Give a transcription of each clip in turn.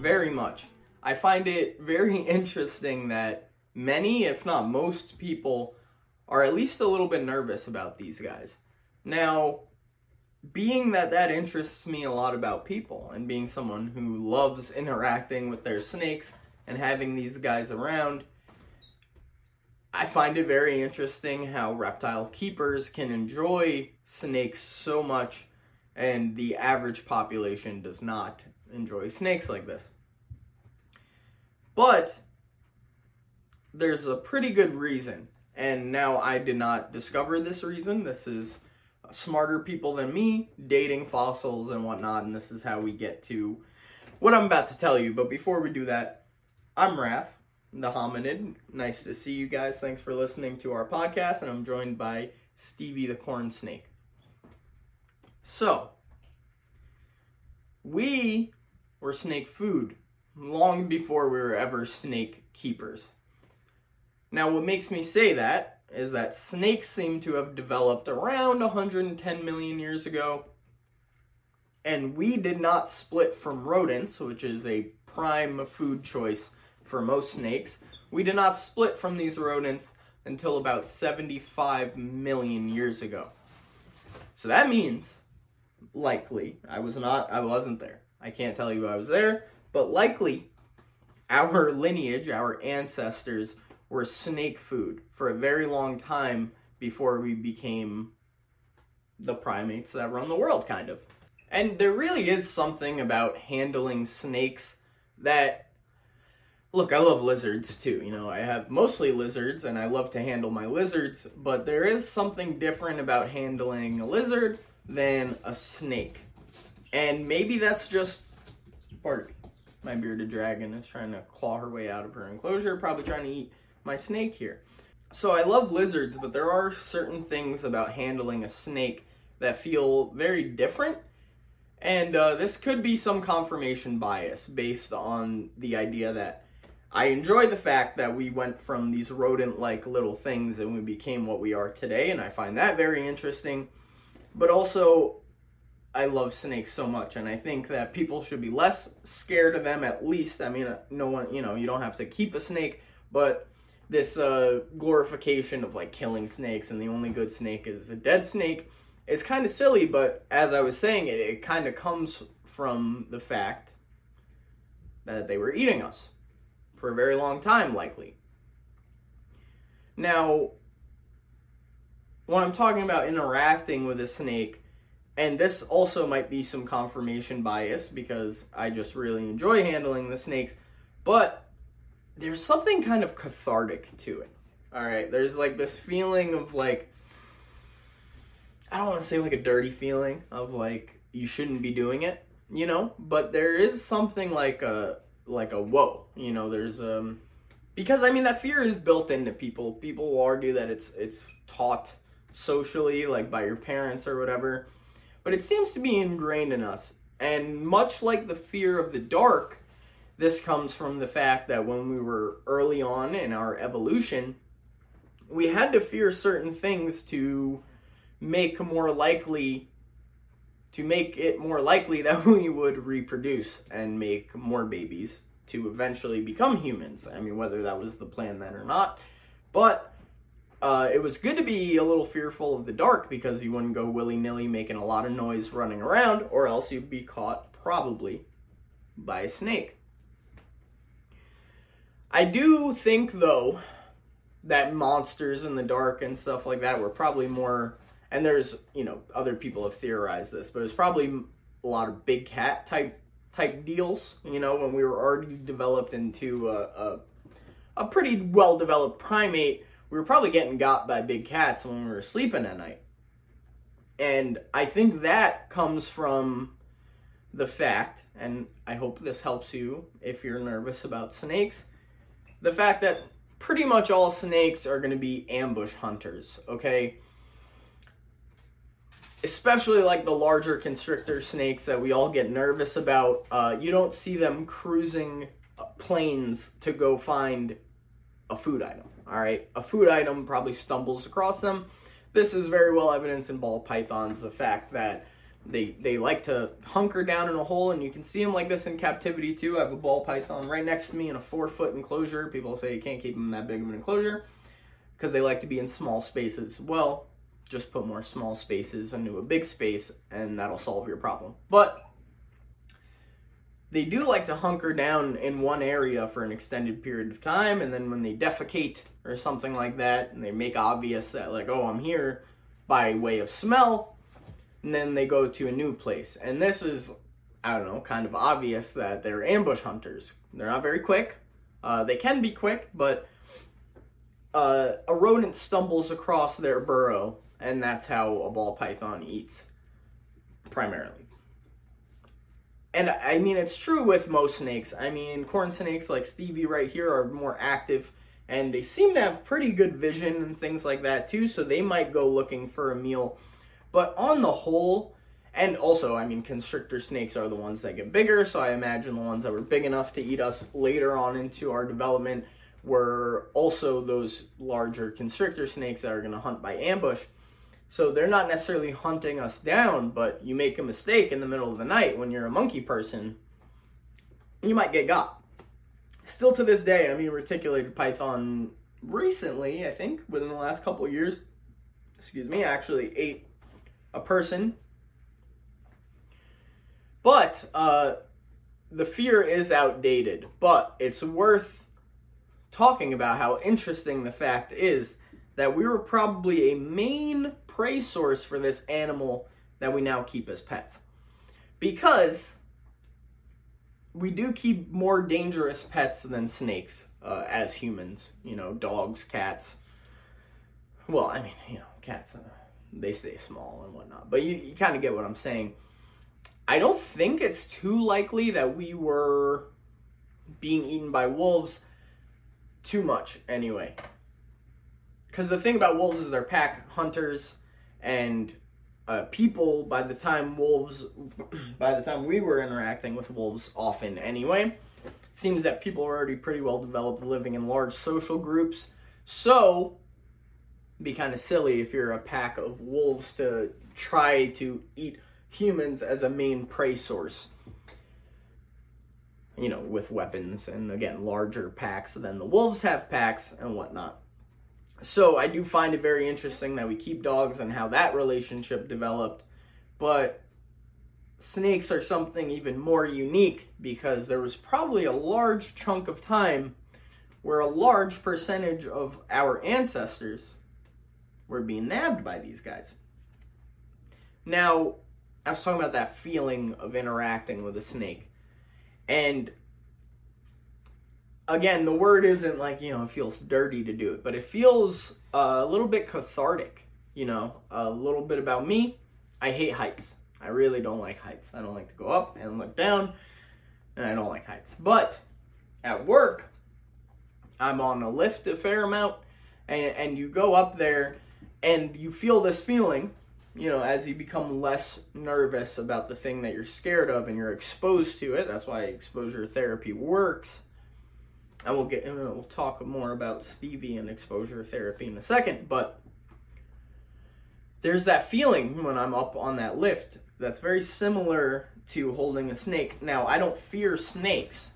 very much. I find it very interesting that many, if not most people, are at least a little bit nervous about these guys. Now, being that that interests me a lot about people and being someone who loves interacting with their snakes and having these guys around, I find it very interesting how reptile keepers can enjoy snakes so much and the average population does not enjoy snakes like this. But there's a pretty good reason, and now I did not discover this reason. This is smarter people than me dating fossils and whatnot, and this is how we get to what I'm about to tell you. But before we do that, I'm Raph, the hominid. Nice to see you guys. Thanks for listening to our podcast, and I'm joined by Stevie the corn snake. So, we were snake food long before we were ever snake keepers. Now, what makes me say that is that snakes seem to have developed around 110 million years ago, and we did not split from rodents, which is a prime food choice for most snakes. We did not split from these rodents until about 75 million years ago. So that means likely I was not I wasn't there. I can't tell you I was there, but likely our lineage, our ancestors were snake food for a very long time before we became the primates that run the world kind of. And there really is something about handling snakes that look, I love lizards too. You know, I have mostly lizards and I love to handle my lizards, but there is something different about handling a lizard than a snake. And maybe that's just part of my bearded dragon is trying to claw her way out of her enclosure, probably trying to eat my snake here. So I love lizards, but there are certain things about handling a snake that feel very different. And uh, this could be some confirmation bias based on the idea that I enjoy the fact that we went from these rodent like little things and we became what we are today, and I find that very interesting. But also, I love snakes so much, and I think that people should be less scared of them at least. I mean, no one, you know, you don't have to keep a snake, but this uh, glorification of like killing snakes and the only good snake is a dead snake is kind of silly, but as I was saying, it, it kind of comes from the fact that they were eating us for a very long time, likely. Now, when I'm talking about interacting with a snake, and this also might be some confirmation bias because I just really enjoy handling the snakes, but there's something kind of cathartic to it. All right, there's like this feeling of like, I don't want to say like a dirty feeling of like you shouldn't be doing it, you know, but there is something like a like a whoa, you know, there's um because I mean that fear is built into people. People will argue that it's it's taught socially, like by your parents or whatever. But it seems to be ingrained in us. And much like the fear of the dark, this comes from the fact that when we were early on in our evolution, we had to fear certain things to make more likely to make it more likely that we would reproduce and make more babies to eventually become humans. I mean, whether that was the plan then or not. But uh, it was good to be a little fearful of the dark because you wouldn't go willy nilly making a lot of noise running around, or else you'd be caught probably by a snake. I do think, though, that monsters in the dark and stuff like that were probably more. And there's, you know, other people have theorized this, but it's probably a lot of big cat type type deals. You know, when we were already developed into a, a, a pretty well developed primate we were probably getting got by big cats when we were sleeping at night. And I think that comes from the fact, and I hope this helps you if you're nervous about snakes, the fact that pretty much all snakes are going to be ambush hunters, okay? Especially like the larger constrictor snakes that we all get nervous about. Uh, you don't see them cruising plains to go find a food item. All right, a food item probably stumbles across them. This is very well evidenced in ball pythons. The fact that they they like to hunker down in a hole, and you can see them like this in captivity too. I have a ball python right next to me in a four foot enclosure. People say you can't keep them in that big of an enclosure because they like to be in small spaces. Well, just put more small spaces into a big space, and that'll solve your problem. But they do like to hunker down in one area for an extended period of time, and then when they defecate or something like that, and they make obvious that, like, oh, I'm here by way of smell, and then they go to a new place. And this is, I don't know, kind of obvious that they're ambush hunters. They're not very quick. Uh, they can be quick, but uh, a rodent stumbles across their burrow, and that's how a ball python eats, primarily and I mean, it's true with most snakes. I mean, corn snakes like Stevie right here are more active and they seem to have pretty good vision and things like that too, so they might go looking for a meal. But on the whole, and also, I mean, constrictor snakes are the ones that get bigger, so I imagine the ones that were big enough to eat us later on into our development were also those larger constrictor snakes that are going to hunt by ambush. So they're not necessarily hunting us down, but you make a mistake in the middle of the night when you're a monkey person, you might get got. Still to this day, I mean, reticulated python recently, I think, within the last couple years, excuse me, actually ate a person. But uh, the fear is outdated, but it's worth talking about how interesting the fact is that we were probably a main prey source for this animal that we now keep as pets. Because we do keep more dangerous pets than snakes uh, as humans. You know, dogs, cats. Well, I mean, you know, cats, uh, they stay small and whatnot. But you, you kind of get what I'm saying. I don't think it's too likely that we were being eaten by wolves too much anyway. Because the thing about wolves is they're pack hunters and uh, people by the time wolves by the time we were interacting with wolves often anyway seems that people are already pretty well developed living in large social groups. So be kind of silly if you're a pack of wolves to try to eat humans as a main prey source. You know with weapons and again larger packs than the wolves have packs and whatnot so I do find it very interesting that we keep dogs and how that relationship developed. But snakes are something even more unique because there was probably a large chunk of time where a large percentage of our ancestors were being nabbed by these guys. Now, I was talking about that feeling of interacting with a snake. And again, the word isn't like, you know, it feels dirty to do it, but it feels uh, a little bit cathartic. You know, a little bit about me. I hate heights. I really don't like heights. I don't like to go up and look down, and I don't like heights. But at work, I'm on a lift a fair amount, and, and you go up there and you feel this feeling, you know, as you become less nervous about the thing that you're scared of and you're exposed to it. That's why exposure therapy works and we'll get and we'll talk more about Stevie and exposure therapy in a second, but there's that feeling when I'm up on that lift that's very similar to holding a snake. Now, I don't fear snakes,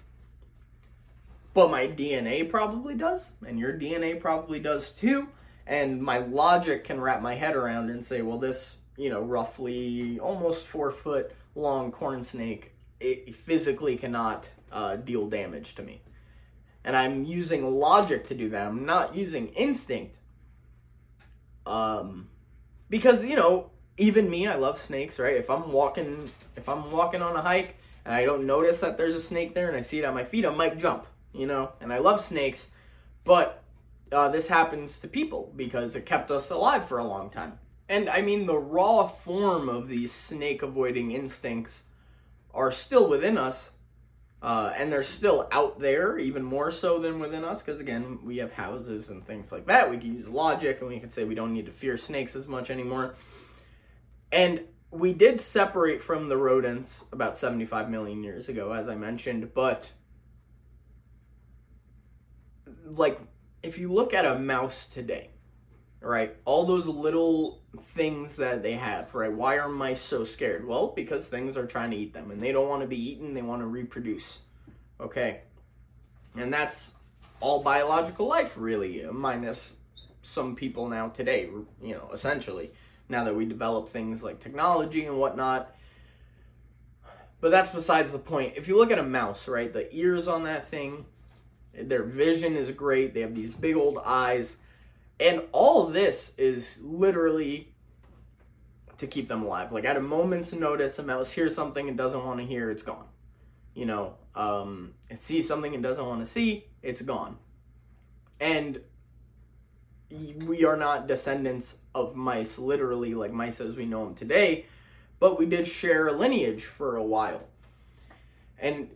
but my DNA probably does, and your DNA probably does too. And my logic can wrap my head around and say, well, this, you know, roughly almost four foot long corn snake, it physically cannot uh, deal damage to me and I'm using logic to do that. I'm not using instinct. Um, because you know, even me, I love snakes, right? If I'm walking, if I'm walking on a hike and I don't notice that there's a snake there and I see it on my feet, I might jump, you know. And I love snakes, but uh, this happens to people because it kept us alive for a long time. And I mean, the raw form of these snake avoiding instincts are still within us, uh, and they're still out there, even more so than within us, because again, we have houses and things like that. We can use logic and we can say we don't need to fear snakes as much anymore. And we did separate from the rodents about 75 million years ago, as I mentioned, but like if you look at a mouse today, right? All those little things that they have, right? Why are mice so scared? Well, because things are trying to eat them and they don't want to be eaten, they want to reproduce. Okay. And that's all biological life, really, minus some people now today, you know, essentially, now that we develop things like technology and whatnot. But that's besides the point. If you look at a mouse, right, the ears on that thing, their vision is great. They have these big old eyes. And all this is literally to keep them alive. Like at a moment's notice, a mouse hears something it doesn't want to hear, it's gone. You know, um, it sees something it doesn't want to see, it's gone. And we are not descendants of mice, literally, like mice as we know them today, but we did share a lineage for a while. And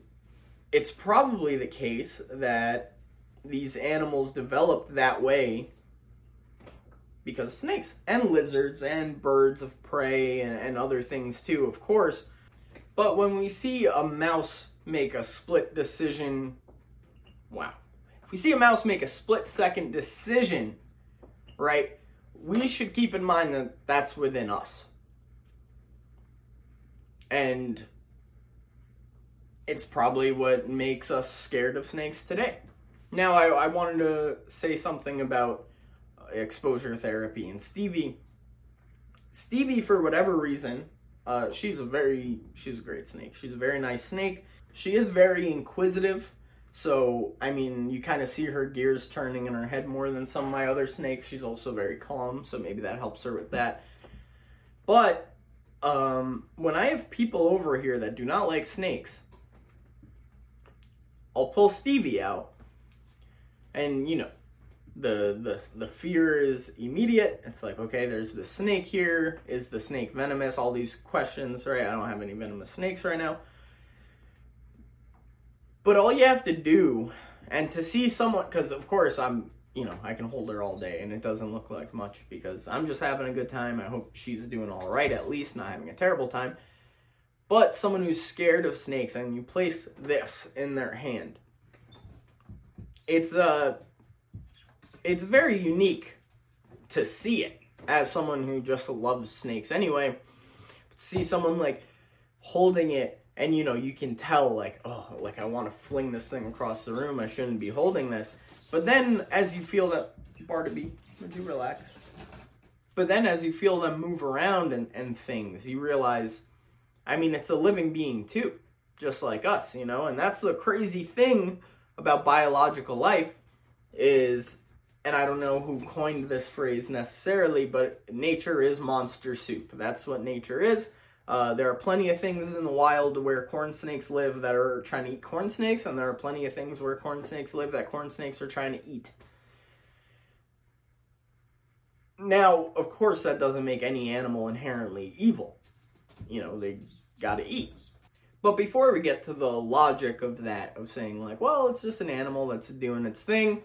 it's probably the case that these animals developed that way because snakes and lizards and birds of prey and, and other things too, of course. But when we see a mouse make a split decision, wow. If we see a mouse make a split second decision, right, we should keep in mind that that's within us. And it's probably what makes us scared of snakes today. Now, I, I wanted to say something about exposure therapy and Stevie. Stevie, for whatever reason, uh, she's a very she's a great snake. She's a very nice snake. She is very inquisitive. So, I mean, you kind of see her gears turning in her head more than some of my other snakes. She's also very calm, so maybe that helps her with that. But um, when I have people over here that do not like snakes, I'll pull Stevie out, and you know, the the the fear is immediate. It's like, okay, there's the snake here. Is the snake venomous? All these questions, right? I don't have any venomous snakes right now. But all you have to do, and to see someone, because of course I'm, you know, I can hold her all day, and it doesn't look like much because I'm just having a good time. I hope she's doing all right, at least not having a terrible time. But someone who's scared of snakes, and you place this in their hand, it's uh, it's very unique to see it as someone who just loves snakes anyway. See someone like holding it and you know you can tell like oh like i want to fling this thing across the room i shouldn't be holding this. But then as you feel that barnaby would you relax? But then as you feel them move around and, and things you realize i mean it's a living being too just like us you know? And that's the crazy thing about biological life is and i don't know who coined this phrase necessarily but nature is monster soup that's what nature is uh, there are plenty of things in the wild where corn snakes live that are trying to eat corn snakes, and there are plenty of things where corn snakes live that corn snakes are trying to eat. Now, of course, that doesn't make any animal inherently evil. You know, they gotta eat. But before we get to the logic of that, of saying, like, well, it's just an animal that's doing its thing,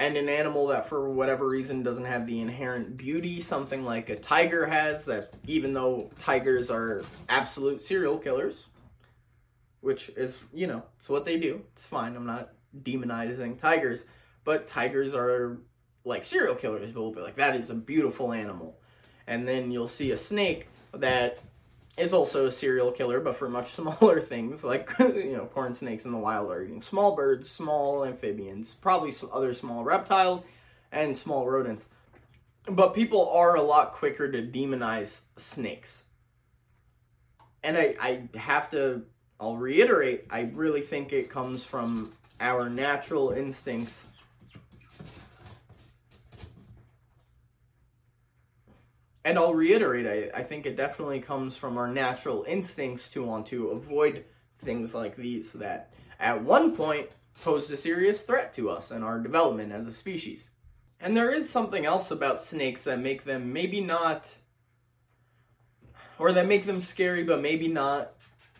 and an animal that for whatever reason doesn't have the inherent beauty something like a tiger has that even though tigers are absolute serial killers which is you know it's what they do. It's fine. I'm not demonizing tigers but tigers are like serial killers. Will be like that is a beautiful animal. And then you'll see a snake that is also a serial killer, but for much smaller things, like you know, corn snakes in the wild are eating small birds, small amphibians, probably some other small reptiles, and small rodents. But people are a lot quicker to demonize snakes. And I, I have to, I'll reiterate, I really think it comes from our natural instincts and I'll reiterate, I, I think it definitely comes from our natural instincts to want to avoid things like these that at one point posed a serious threat to us and our development as a species. And there is something else about snakes that make them maybe not, or that make them scary, but maybe not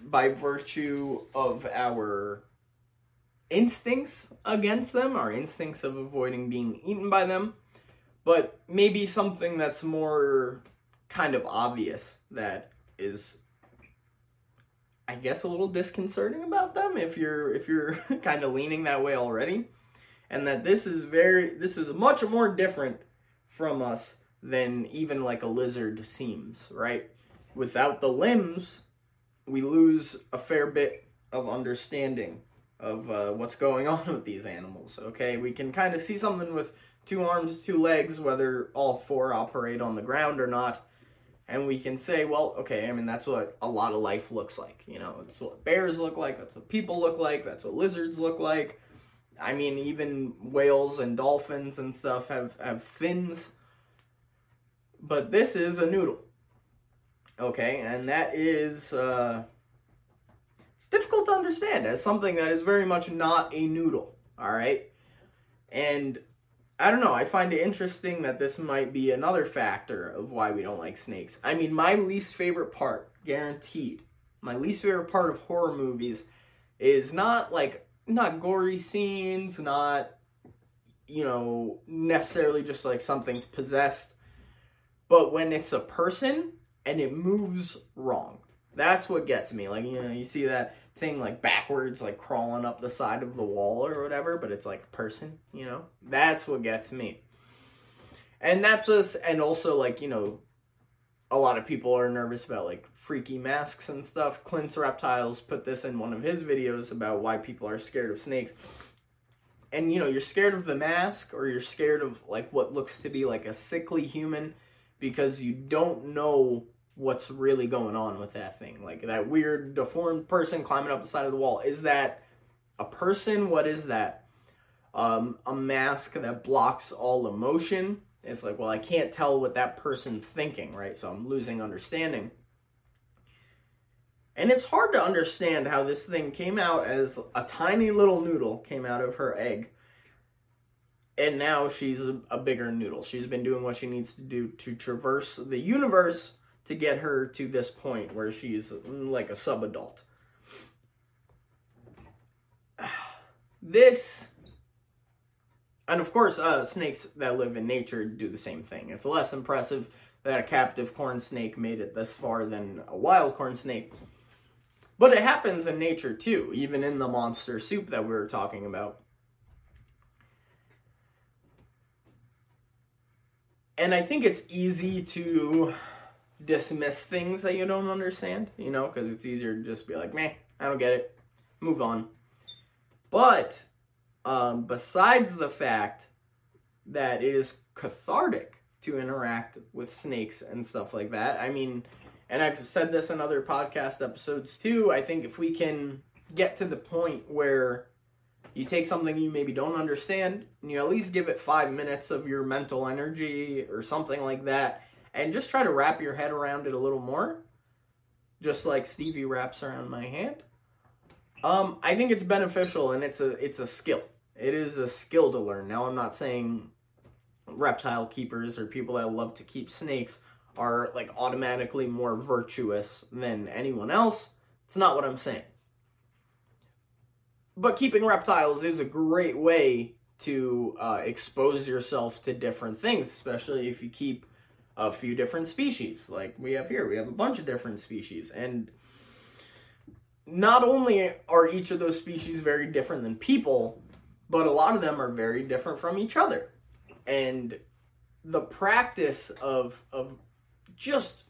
by virtue of our instincts against them, our instincts of avoiding being eaten by them but maybe something that's more kind of obvious that is I guess a little disconcerting about them if you're if you're kind of leaning that way already and that this is very this is much more different from us than even like a lizard seems, right? Without the limbs, we lose a fair bit of understanding of uh, what's going on with these animals. Okay, we can kind of see something with two arms, two legs, whether all four operate on the ground or not. And we can say, well, okay, I mean, that's what a lot of life looks like. You know, it's what bears look like, that's what people look like, that's what lizards look like. I mean, even whales and dolphins and stuff have, have fins. But this is a noodle. Okay, and that is, uh, it's difficult to understand as something that is very much not a noodle. All right, and I don't know. I find it interesting that this might be another factor of why we don't like snakes. I mean, my least favorite part, guaranteed, my least favorite part of horror movies is not like not gory scenes, not you know, necessarily just like something's possessed, but when it's a person and it moves wrong. That's what gets me. Like, you know, you see that thing like backwards, like crawling up the side of the wall or whatever, but it's like a person, you know? That's what gets me. And that's us, and also like, you know, a lot of people are nervous about like freaky masks and stuff. Clint's Reptiles put this in one of his videos about why people are scared of snakes. And you know, you're scared of the mask or you're scared of like what looks to be like a sickly human because you don't know what's really going on with that thing. Like that weird deformed person climbing up the side of the wall. Is that a person? What is that? Um, a mask that blocks all emotion. It's like, well, I can't tell what that person's thinking, right? So I'm losing understanding. And it's hard to understand how this thing came out as a tiny little noodle came out of her egg. And now she's a, a bigger noodle. She's been doing what she needs to do to traverse the universe to get her to this point where she's like a sub adult. This, and of course, uh, snakes that live in nature do the same thing. It's less impressive that a captive corn snake made it this far than a wild corn snake. But it happens in nature too, even in the monster soup that we were talking about. And I think it's easy to dismiss things that you don't understand, you know, because it's easier to just be like, man, I don't get it, move on. But um, besides the fact that it is cathartic to interact with snakes and stuff like that, I mean, and I've said this in other podcast episodes too, I think if we can get to the point where you take something you maybe don't understand and you at least give it five minutes of your mental energy or something like that and just try to wrap your head around it a little more, just like Stevie wraps around my hand. Um, I think it's beneficial and it's a it's a skill. It is a skill to learn. Now I'm not saying reptile keepers or people that love to keep snakes are like automatically more virtuous than anyone else. It's not what I'm saying. But keeping reptiles is a great way to uh, expose yourself to different things, especially if you keep a few different species. Like we have here, we have a bunch of different species. And not only are each of those species very different than people, but a lot of them are very different from each other. And the practice of of just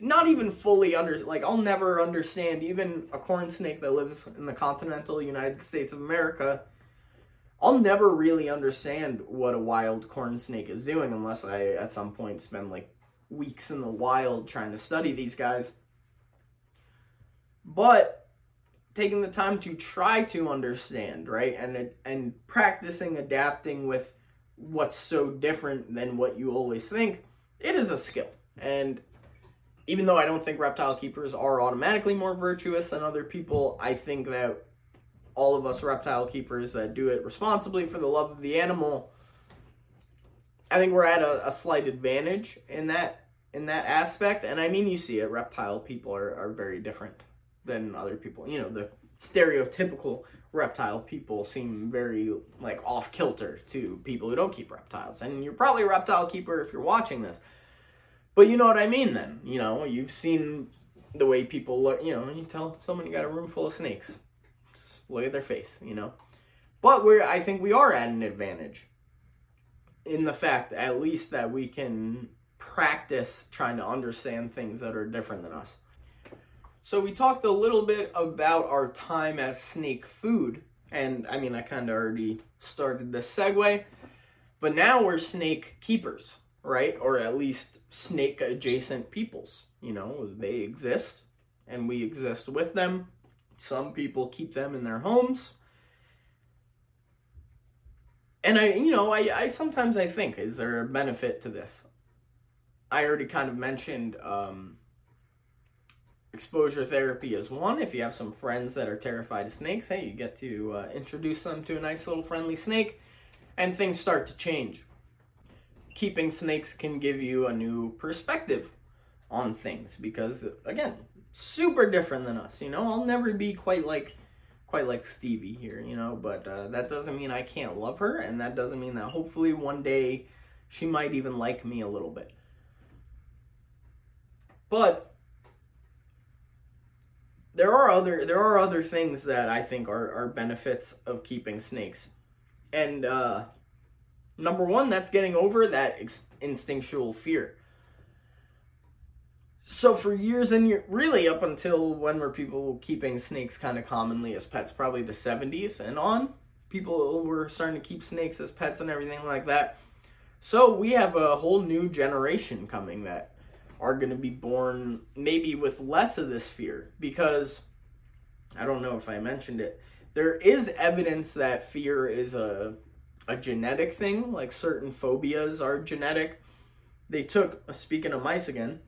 not even fully under like I'll never understand even a corn snake that lives in the continental United States of America I'll never really understand what a wild corn snake is doing unless I at some point spend like weeks in the wild trying to study these guys. But taking the time to try to understand, right? And and practicing adapting with what's so different than what you always think, it is a skill. And even though I don't think reptile keepers are automatically more virtuous than other people, I think that all of us reptile keepers that do it responsibly for the love of the animal, I think we're at a, a slight advantage in that in that aspect. And I mean, you see it. Reptile people are, are very different than other people. You know, the stereotypical reptile people seem very like off kilter to people who don't keep reptiles. And you're probably a reptile keeper if you're watching this. But you know what I mean then. You know, you've seen the way people look, you know, you tell someone you got a room full of snakes look at their face, you know. But we're I think we are at an advantage in the fact at least that we can practice trying to understand things that are different than us. So we talked a little bit about our time as snake food, and I mean I kind of already started the segue, but now we're snake keepers, right? Or at least snake adjacent peoples. You know, they exist and we exist with them. Some people keep them in their homes. And I, you know, I, I sometimes I think, is there a benefit to this? I already kind of mentioned um, exposure therapy as one. If you have some friends that are terrified of snakes, hey, you get to uh, introduce them to a nice little friendly snake, and things start to change. Keeping snakes can give you a new perspective on things because, again, super different than us. You know, I'll never be quite like quite like Stevie here, you know, but uh, that doesn't mean I can't love her, and that doesn't mean that hopefully one day she might even like me a little bit. But there are other there are other things that I think are, are benefits of keeping snakes, and uh, number one, that's getting over that ex- instinctual fear. So for years and really up until when were people keeping snakes kind of commonly as pets? Probably the 70s and on. People were starting to keep snakes as pets and everything like that. So we have a whole new generation coming that are going to be born maybe with less of this fear because I don't know if I mentioned it. There is evidence that fear is a a genetic thing, like certain phobias are genetic. They took speaking of mice again,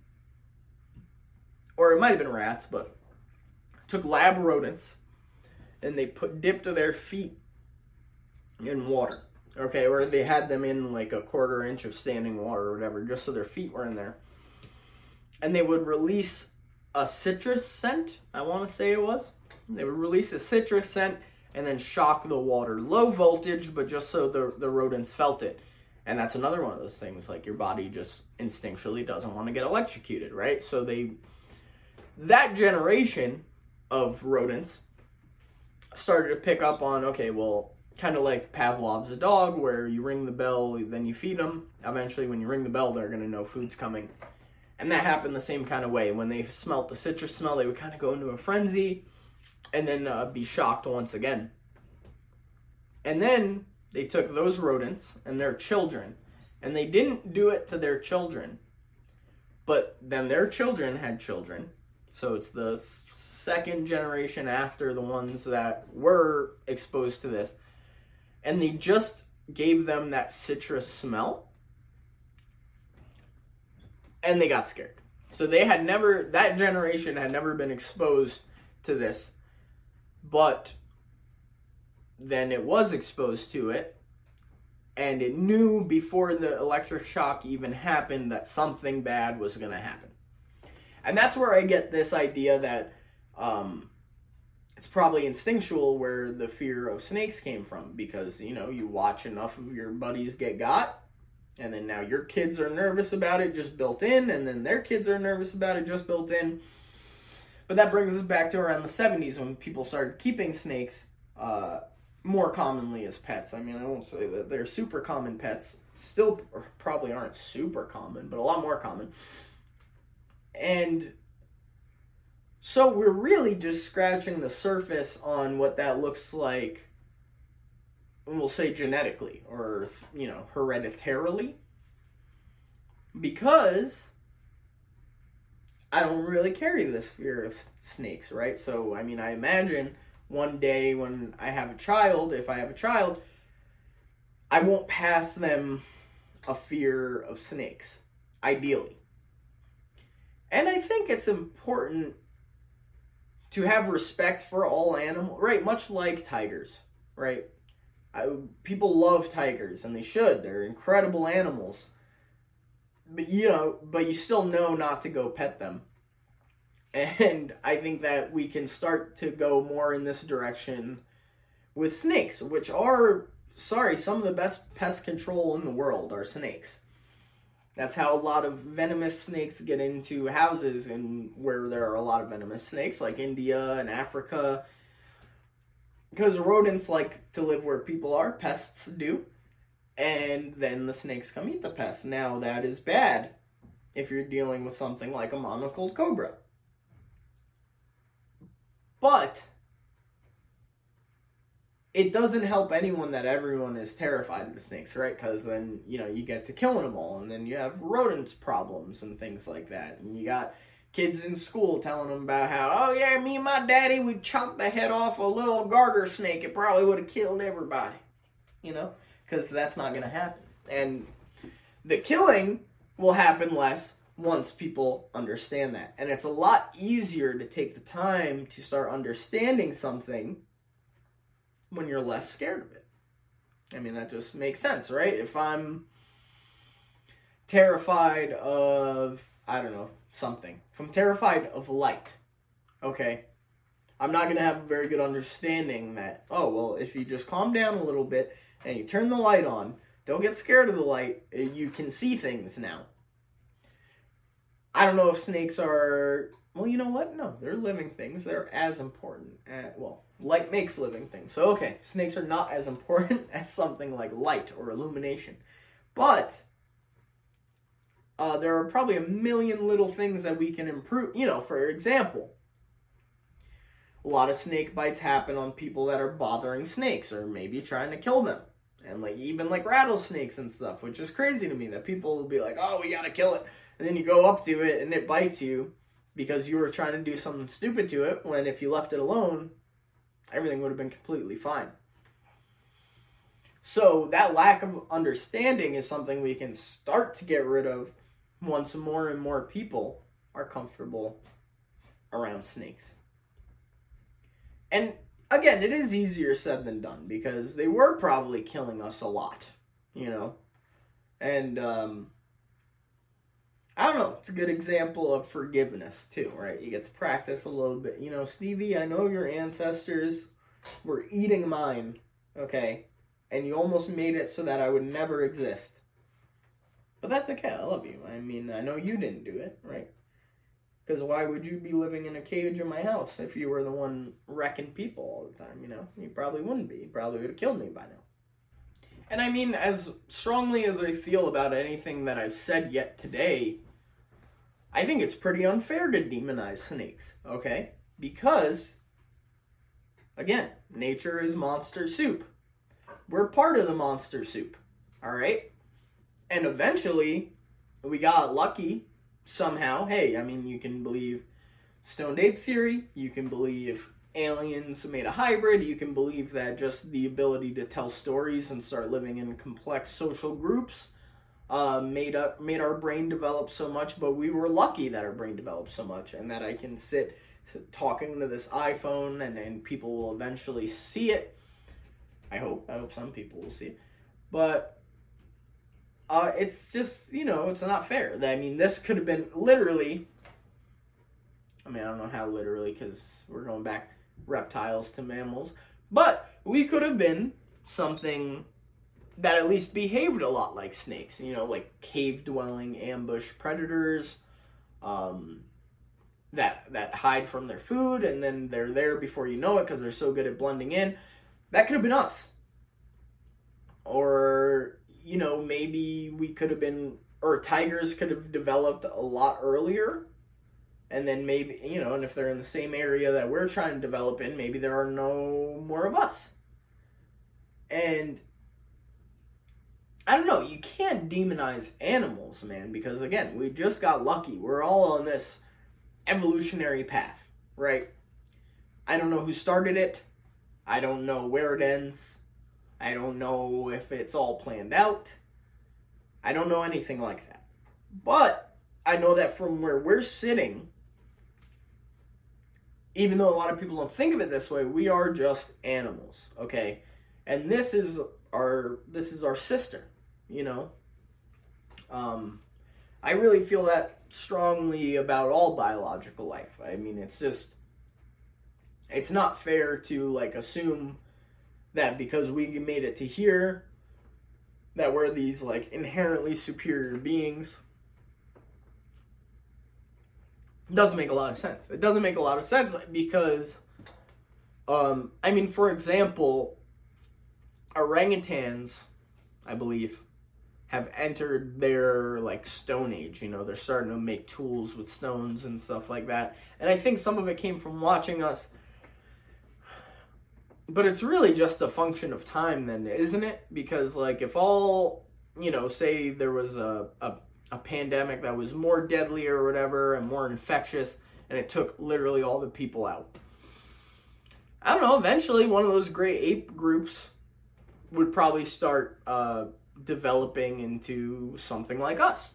or it might have been rats, but took lab rodents and they put dipped their feet in water. Okay, or they had them in like a quarter inch of standing water or whatever, just so their feet were in there. And they would release a citrus scent, I want to say it was. They would release a citrus scent and then shock the water. Low voltage, but just so the, the rodents felt it. And that's another one of those things, like your body just instinctually doesn't want to get electrocuted, right? So they that generation of rodents started to pick up on okay, well, kind of like Pavlov's dog, where you ring the bell, then you feed them. Eventually, when you ring the bell, they're going to know food's coming. And that happened the same kind of way. When they smelt the citrus smell, they would kind of go into a frenzy and then uh, be shocked once again. And then they took those rodents and their children, and they didn't do it to their children, but then their children had children, so it's the second generation after the ones that were exposed to this. And they just gave them that citrus smell. And they got scared. So they had never, that generation had never been exposed to this. But then it was exposed to it. And it knew before the electric shock even happened that something bad was going to happen. And that's where I get this idea that um, it's probably instinctual where the fear of snakes came from because, you know, you watch enough of your buddies get got, and then now your kids are nervous about it just built in, and then their kids are nervous about it just built in. But that brings us back to around the 70s when people started keeping snakes uh, more commonly as pets. I mean, I won't say that they're super common pets. Still, probably aren't super common, but a lot more common. And so we're really just scratching the surface on what that looks like, and we'll say genetically or, you know, hereditarily. Because I don't really carry this fear of snakes, right? So, I mean, I imagine one day when I have a child, if I have a child, I won't pass them a fear of snakes, ideally. And I think it's important to have respect for all animals, right? Much like tigers, right? I, people love tigers, and they should. They're incredible animals. But you know, but you still know not to go pet them. And I think that we can start to go more in this direction with snakes, which are, sorry, some of the best pest control in the world are snakes. That's how a lot of venomous snakes get into houses and where there are a lot of venomous snakes, like India and Africa. Because rodents like to live where people are, pests do. And then the snakes come eat the pests. Now that is bad. if you're dealing with something like a monocled cobra. But it doesn't help anyone that everyone is terrified of the snakes, right? Because then, you know, you get to killing them all, and then you have rodents problems and things like that. And you got kids in school telling them about how, oh yeah, me and my daddy, we chopped the head off a little garter snake. It probably would have killed everybody, you know? Because that's not to happen. And the killing will happen less once people understand that. And it's a lot easier to take the time to start understanding something when you're less scared of it. I mean, that just makes sense, right? If I'm terrified of, I don't know, something, if I'm terrified of light, okay, I'm not going to have a very good understanding that, oh, well, if you just calm down a little bit and you turn the light on, don't get scared of the light, uh, you can see things now. I don't know if snakes are. Well, you know what? No, they're living things. They're as important. At, well, light makes living things. So, okay, snakes are not as important as something like light or illumination. But uh, there are probably a million little things that we can improve. You know, for example, a lot of snake bites happen on people that are bothering snakes or maybe trying to kill them. And like even like rattlesnakes and stuff, which is crazy to me that people will be like, "Oh, we gotta kill it," and then you go up to it and it bites you because you were trying to do something stupid to it. When if you left it alone, everything would have been completely fine. So that lack of understanding is something we can start to get rid of once more and more people are comfortable around snakes. And again, it is easier said than done because they were probably killing us a lot, you know. And um I don't know, it's a good example of forgiveness too, right? You get to practice a little bit. You know, Stevie, I know your ancestors were eating mine, okay? And you almost made it so that I would never exist. But that's okay. I love you. I mean, I know you didn't do it, right? Because why would you be living in a cage in my house if you were the one wrecking people all the time? You know, you probably wouldn't be. You probably would have killed me by now. And I mean, as strongly as I feel about anything that I've said yet today, I think it's pretty unfair to demonize snakes, okay? Because, again, nature is monster soup. We're part of the monster soup, alright? And eventually, we got lucky somehow, hey, I mean, you can believe stoned ape theory, you can believe aliens made a hybrid, you can believe that just the ability to tell stories and start living in complex social groups uh, made up made our brain develop so much, but we were lucky that our brain developed so much and that I can sit, talking to this iPhone and, and people will eventually see it. I hope. I hope some people will see it. But uh, it's just you know it's not fair. I mean, this could have been literally. I mean, I don't know how literally because we're going back reptiles to mammals, but we could have been something that at least behaved a lot like snakes. You know, like cave dwelling ambush predators. Um, that that hide from their food and then they're there before you know it because they're so good at blending in. That could have been us. Or you know, maybe we could have been, or tigers could have developed a lot earlier. And then maybe, you know, and if they're in the same area that we're trying to develop in, maybe there are no more of us. And I don't know, you can't demonize animals, man, because again, we just got lucky. We're all on this evolutionary path, right? I don't know who started it. I don't know where it ends. I don't know if it's all planned out. I don't know anything like that. But I know that from where we're sitting, even though a lot of people don't think of it this way, we are just animals, okay? And this is our this is our sister, you know. Um I really feel that strongly about all biological life. I mean, it's just it's not fair to like assume that because we made it to here, that we're these like inherently superior beings. It doesn't make a lot of sense. It doesn't make a lot of sense because, um, I mean, for example, orangutans, I believe, have entered their like stone age you know they're starting to make tools with stones and stuff like that. And i think some of it came from watching us. But it's really just a function of time then isn't it? Because like if all you know say there was a, a, a pandemic that was more deadly or whatever and more infectious and it took literally all the people out. I don't know eventually one of those great ape groups would probably start uh, developing into something like us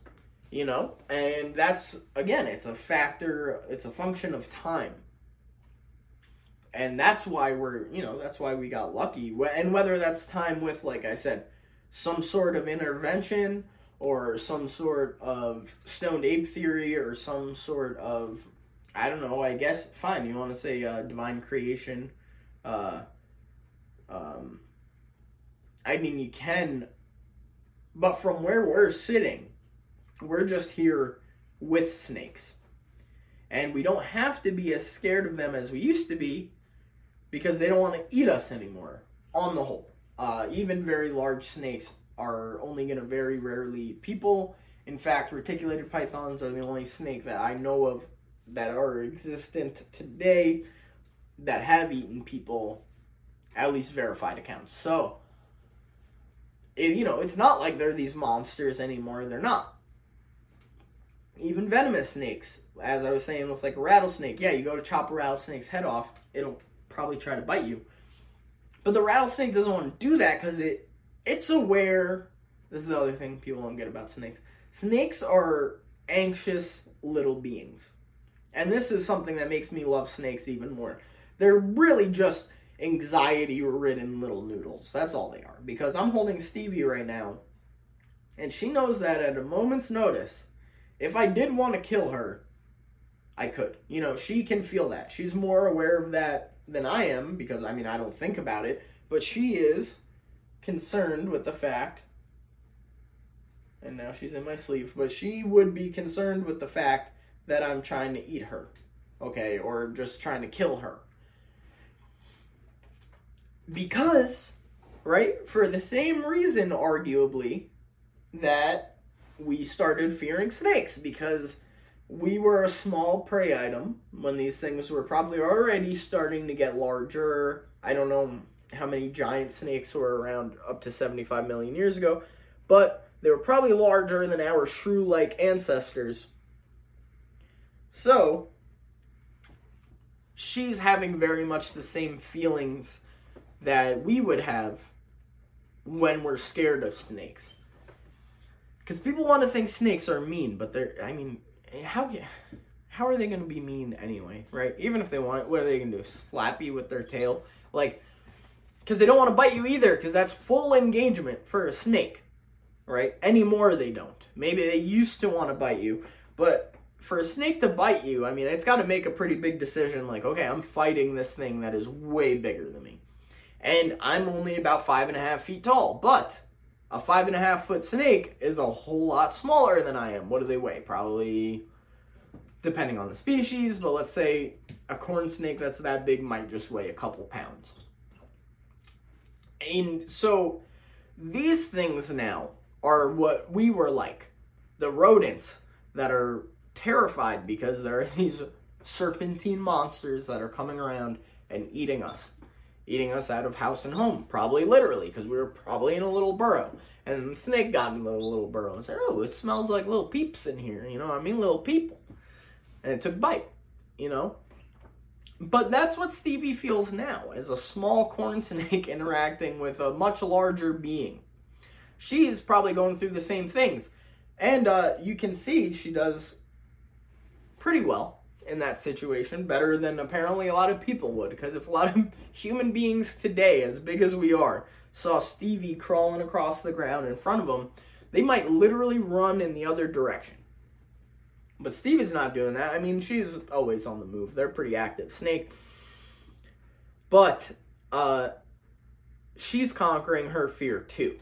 you know? And that's again it's a factor it's a function of time. And that's why we're you know that's why we got lucky. And whether that's time with like i said some sort of intervention or some sort of stoned ape theory or some sort of i don't know i guess fine you want to say uh, divine creation uh, um, i mean you can but from where we're sitting, we're just here with snakes. And we don't have to be as scared of them as we used to be because they don't want to eat us anymore, on the whole. Uh, even very large snakes are only going to very rarely eat people. In fact, reticulated pythons are the only snake that I know of that are existent today that have eaten people, at least verified accounts. So, it, you know, it's not like they're these monsters anymore. They're not. Even venomous snakes, as I was saying with like a rattlesnake, yeah, you go to chop a rattlesnake's head off, it'll probably try to bite you. But the rattlesnake doesn't want to do that because it it's aware. This is the other thing people don't get about snakes. Snakes are anxious little beings. And this is something that makes me love snakes even more. They're really just anxiety ridden little noodles. That's all they are. Because I'm holding Stevie right now, and she knows that at a moment's notice, if I did want to kill her, I could. You know, she can feel that. She's more aware of that than I am, because I mean, I don't think about it, but she is concerned with the fact. And now she's in my sleeve, but she would be concerned with the fact that I'm trying to eat her, okay, or just trying to kill her because, right, for the same reason, arguably, that we started fearing snakes because we were a small prey item when these things were probably already starting to get larger. I don't know how many giant snakes were around up to 75 million years ago, but they were probably larger than our shrew like ancestors. So, she's having very much the same feelings that we would have when we're scared of snakes. Because people want to think snakes are mean, but they're, I mean, how how are they going to be mean anyway, right? Even if they want it, what are they going to do? Slap you with their tail? Like, because they don't want to bite you either, because that's full engagement for a snake, right? Anymore, they don't. Maybe they used to want to bite you, but for a snake to bite you, I mean, it's got to make a pretty big decision like, okay, I'm fighting this thing that is way bigger than me and I'm only about five and a half feet tall. But a five and a half foot snake is a whole lot smaller than I am. What do they weigh? Probably, depending on the species, but let's say a corn snake that's that big might just weigh a couple pounds. And so these things now are what we were like the rodents that are terrified because there are these serpentine monsters that are coming around and eating us eating us out of house and home, probably literally, because we were probably in a little burrow. And the snake got in the little burrow and said, Oh, it smells like little peeps in here, you know, I mean, little people. And it took bite, you know. But that's what Stevie feels now, as a small corn snake interacting with a much larger being. She's probably going through the same things. And uh, you can see she does pretty well in that situation better than apparently a lot of people would. Because if a lot of human beings today, as big as we are, saw Stevie crawling across the ground in front of them, they might literally run in the other direction. But Stevie's not doing that. I mean, she's always on the move. They're pretty active. Snake. But uh, she's conquering her fear too.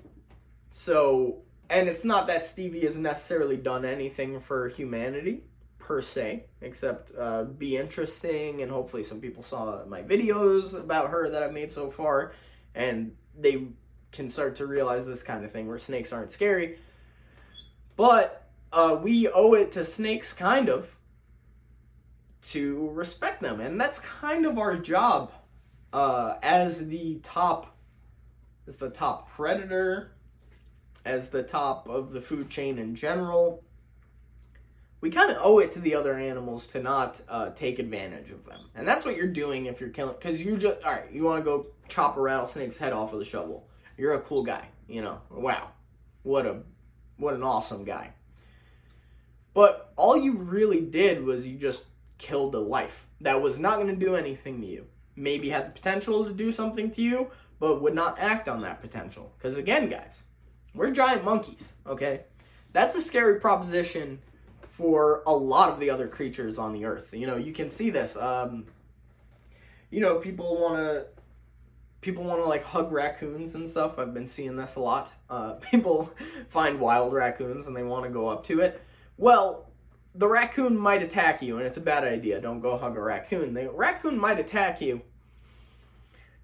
So, and it's not that Stevie has necessarily done anything for humanity per se, except uh, be interesting. And hopefully, some people saw my videos about her that I've made so far, and they can start to realize this kind of thing where snakes aren't scary. But uh, we owe it to snakes, kind of, to respect them. And that's kind of our job uh, as the top, as the top predator, as the top of the food chain in general. We kind of owe it to the other animals to not uh, take advantage of them, and that's what you're doing if you're killing. Because you just all right, you want to go chop a rattlesnake's head off with a shovel. You're a cool guy, you know. Wow, what a what an awesome guy. But all you really did was you just killed a life that was not going to do anything to you. Maybe had the potential to do something to you, but would not act on that potential. Because again, guys, we're giant monkeys, okay? That's a scary proposition for a lot of the other creatures on the earth. You know, you can see this. Um, you know, people want to people want to like hug raccoons and stuff. I've been seeing this a lot. Uh, people find wild raccoons and they want to go up to it. Well, the raccoon might attack you, and it's a bad idea. Don't go hug a raccoon. The raccoon might attack you,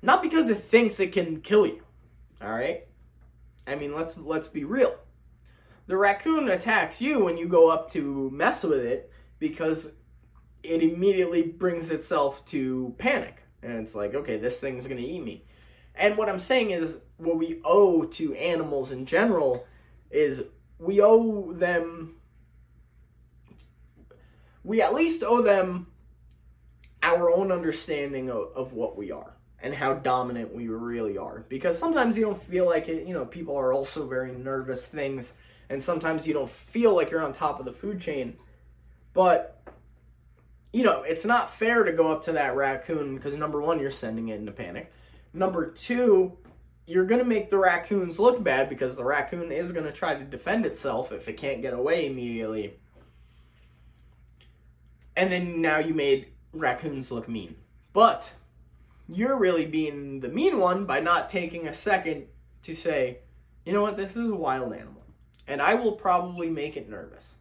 not because it thinks it can kill you. All right. I mean, let's let's be real. The raccoon attacks you when you go up to mess with it because it immediately brings itself to panic. And it's like, okay, this thing's going to eat me. And what I'm saying is, what we owe to animals in general is we owe them we at least owe them our own understanding of, of what we are and how dominant we really are. Because sometimes you don't feel like it, you know, people are also very nervous things, and sometimes you don't feel like you're on top of the food chain. But, you know, it's not fair to go up to that raccoon because number one, you're sending it into panic. Number two, you're going to make the raccoons look bad because the raccoon is going to try to defend itself if it can't get away immediately and then now you made raccoons look mean. But you're really being the mean one by not taking a second to say, you know what, this is a wild animal, and I will probably make it nervous.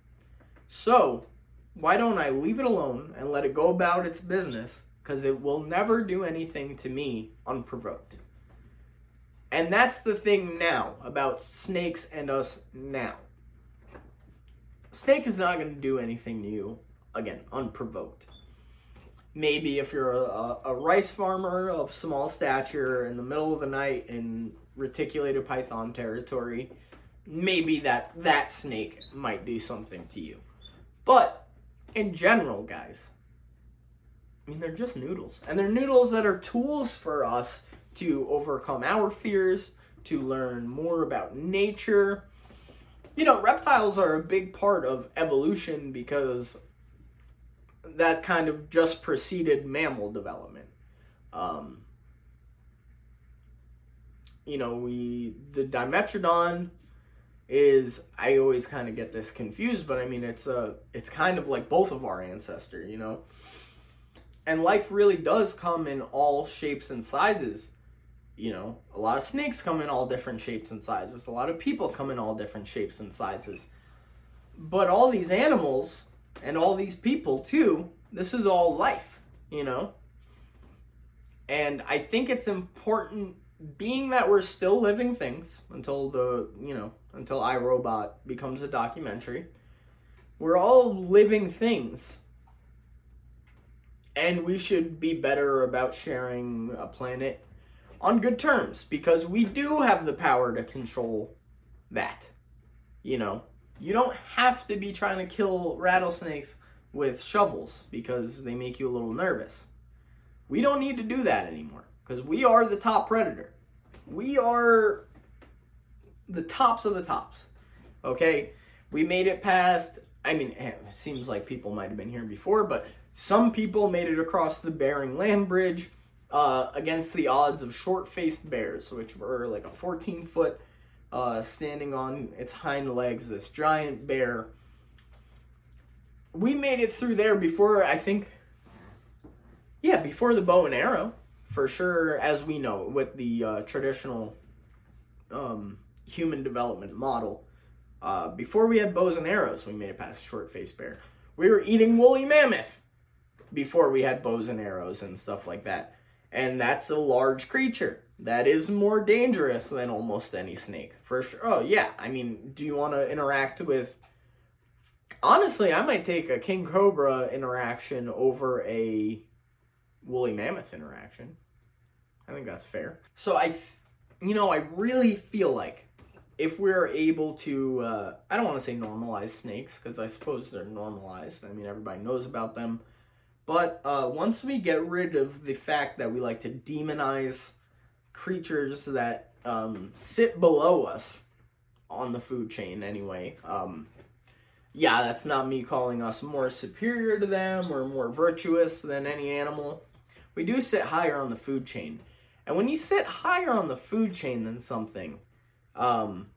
So, why don't I leave it alone and let it go about its business? Because it will never do anything to me unprovoked. And that's the thing now about snakes and us now. Snake is not going to do anything to you again, unprovoked. Maybe if you're a, a, rice farmer of small stature in the middle of the night in reticulated python territory, maybe that that snake might do something to you. But in general, guys, I mean, they're just noodles. And they're noodles that are tools for us to overcome our fears, to learn more about nature. You know, reptiles are a big part of evolution because that kind of just preceded mammal development. Um, you know, we the Dimetrodon is I always kind of get this confused, but I mean it's a it's kind of like both of our ancestor, you know. And life really does come in all shapes and sizes. You know, a lot of snakes come in all different shapes and sizes. A lot of people come in all different shapes and sizes. But all these animals and all these people too. This is all life, you know? And I think it's important being that we're still living things until the, you know, until iRobot becomes a documentary. We're all living things. And we should be better about sharing a planet on good terms because we do have the power to control that. You know, you don't have to be trying to kill rattlesnakes with shovels because they make you a little nervous. We don't need to do that anymore because we are the top predator. We are the tops of the tops. Okay? We made it past, I mean, eh, it seems like people might have been here before, but some people made it across the Bering Land Bridge uh, against the odds of short faced bears, which were like a 14 foot uh, standing on its hind legs, this giant bear. We made it through there before, I think, yeah, before the bow and arrow, for sure, as we know, with the uh, traditional um, human development model. Uh, before we had bows and arrows, we made it past short faced bear. We were eating woolly mammoth before we had bows and arrows and stuff like that. And that's a large creature. that is more dangerous than almost any snake for sure. Oh yeah, I mean, do you want to interact with? Honestly, I might take a king cobra interaction over a woolly mammoth interaction. I think that's fair. So I, you know, I really feel like if we're able to, uh, I don't want to say normalize snakes because I suppose they're normalized. I mean, everybody knows about them. But uh, once we get rid of the fact that we like to demonize creatures that um, sit below us on the food chain, anyway, um, yeah, that's not me calling us more superior to them or more virtuous than any animal. We do sit higher on the food chain. And when you sit higher on the food chain than something, um,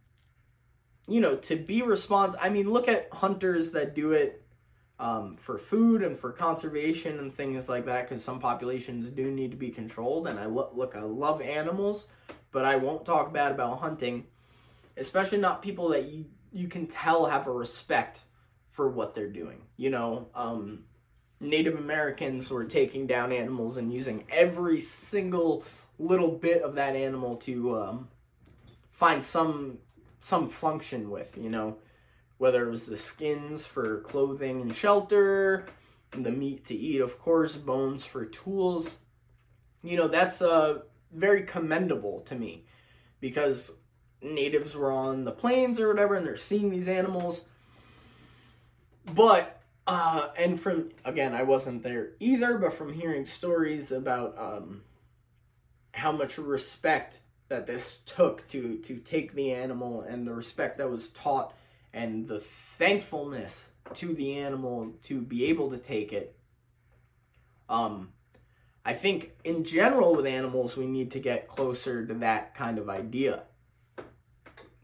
you know, to be responsible, I mean, look at hunters that do it um, for food and for conservation and things like that, because some populations do need to be controlled. And I lo- look, I love animals, but I won't talk bad about hunting, especially not people that you you can tell have a respect for what they're doing. You know, um, Native Americans were taking down animals and using every single little bit of that animal to um, find some some function with. You know, whether it was the skins for clothing and shelter, and the meat to eat, of course, bones for tools. You know, that's uh, very commendable to me because natives were on the plains or whatever and they're seeing these animals. But, uh, and from, again, I wasn't there either, but from hearing stories about um, how much respect that this took to, to take the animal and the respect that was taught and the thankfulness to the animal to be able to take it. Um, I think in general with animals, we need to get closer to that kind of idea.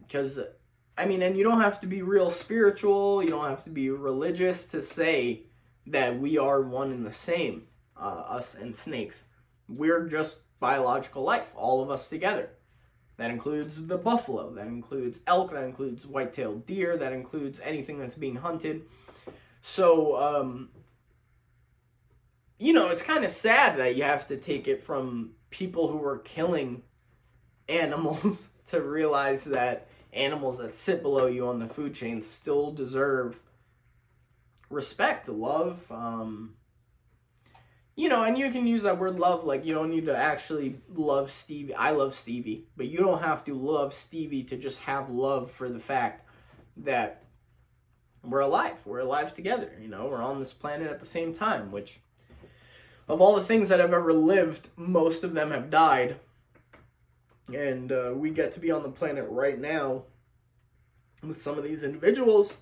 Because, I mean, and you don't have to be real spiritual, you don't have to be religious to say that we are one and the same, uh, us and snakes. We're just biological life, all of us together. That includes the buffalo, that includes elk, that includes white-tailed deer, that includes anything that's being hunted. So, um, you know, it's kind of sad that you have to take it from people who are killing animals to realize that animals that sit below you on the food chain still deserve respect, love, um, you know, and you can use that word love like you don't need to actually love Stevie. I love Stevie, but you don't have to love Stevie to just have love for the fact that we're alive. We're alive together. You know, we're on this planet at the same time, which of all the things that I've ever lived, most of them have died. And uh, we get to be on the planet right now with some of these individuals.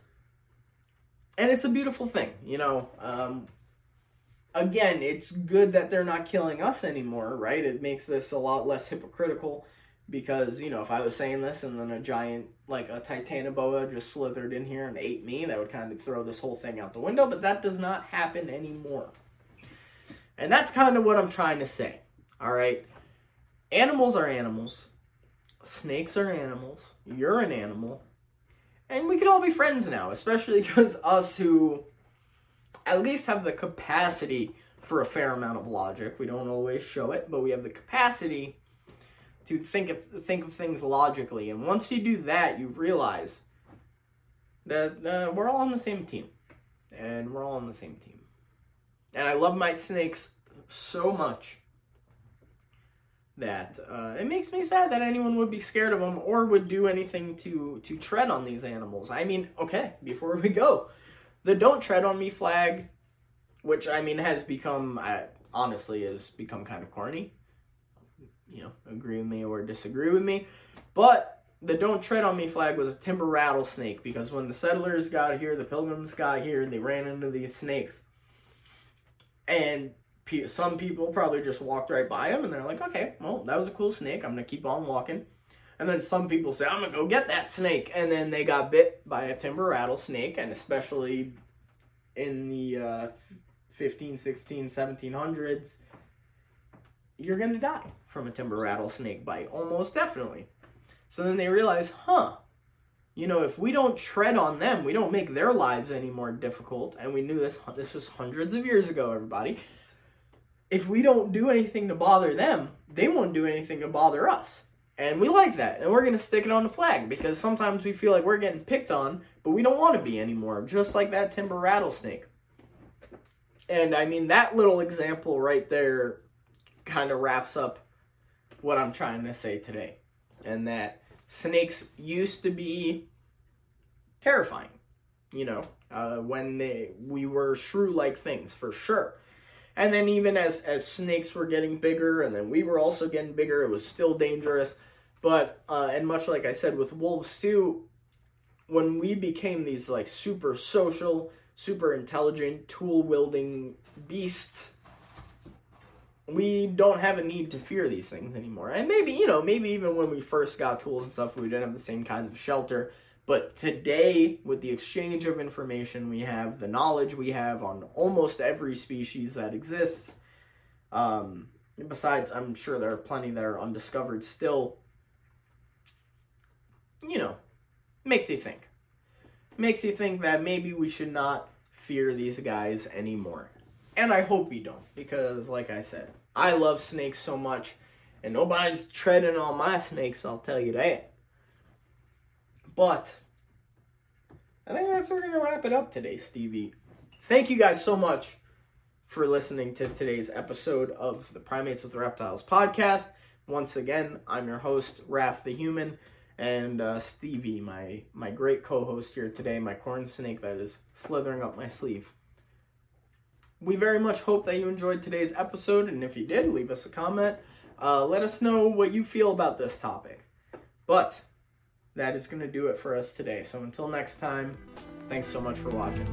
And it's a beautiful thing, you know. Um, again, it's good that they're not killing us anymore, right? It makes this a lot less hypocritical because, you know, if I was saying this and then a giant, like a titanoboa just slithered in here and ate me, that would kind of throw this whole thing out the window, but that does not happen anymore. And that's kind of what I'm trying to say, all right? Animals are animals. Snakes are animals. You're an animal. And we can all be friends now, especially because us who at least have the capacity for a fair amount of logic. We don't always show it, but we have the capacity to think of think of things logically. And once you do that, you realize that uh, we're all on the same team, and we're all on the same team. And I love my snakes so much that uh, it makes me sad that anyone would be scared of them or would do anything to to tread on these animals. I mean, okay, before we go, the "Don't Tread on Me" flag, which I mean has become, uh, honestly, has become kind of corny. You know, agree with me or disagree with me, but the "Don't Tread on Me" flag was a timber rattlesnake because when the settlers got here, the pilgrims got here, they ran into these snakes, and some people probably just walked right by them and they're like, okay, well, that was a cool snake. I'm gonna keep on walking. And then some people say, I'm going to go get that snake. And then they got bit by a timber rattlesnake. And especially in the uh, 15, 16, 1700s, you're going to die from a timber rattlesnake bite. Almost definitely. So then they realize, huh, you know, if we don't tread on them, we don't make their lives any more difficult. And we knew this, this was hundreds of years ago, everybody. if we don't do anything to bother them, they won't do anything to bother us. And we like that. And we're going to stick it on the flag because sometimes we feel like we're getting picked on, but we don't want to be anymore, just like that timber rattlesnake. And I mean, that little example right there kind of wraps up what I'm trying to say today. And that snakes used to be terrifying, you know, uh, when they we were shrew-like things for sure. And then even as as snakes were getting bigger, and then we were also getting bigger, it was still dangerous. But uh, and much like I said with wolves too, when we became these like super social, super intelligent, tool wielding beasts, we don't have a need to fear these things anymore. And maybe, you know, maybe even when we first got tools and stuff, we didn't have the same kinds of shelter. But today, with the exchange of information we have, the knowledge we have on almost every species that exists, um, besides, I'm sure there are plenty that are undiscovered still, you know, makes you think. Makes you think that maybe we should not fear these guys anymore. And I hope you don't, because, like I said, I love snakes so much, and nobody's treading on my snakes, I'll tell you that. But I think that's we're to wrap it up today, Stevie. Thank you guys so much for listening to today's episode of the Primates with Reptiles podcast. Once again, I'm your host, Raph the Human, and uh, Stevie, my, my great co host here today, my corn snake that is slithering up my sleeve. We very much hope that you enjoyed today's episode, and if you did, leave us a comment. Uh, let us know what you feel about this topic. But that is going to do it for us today. So until next time, thanks so much for watching.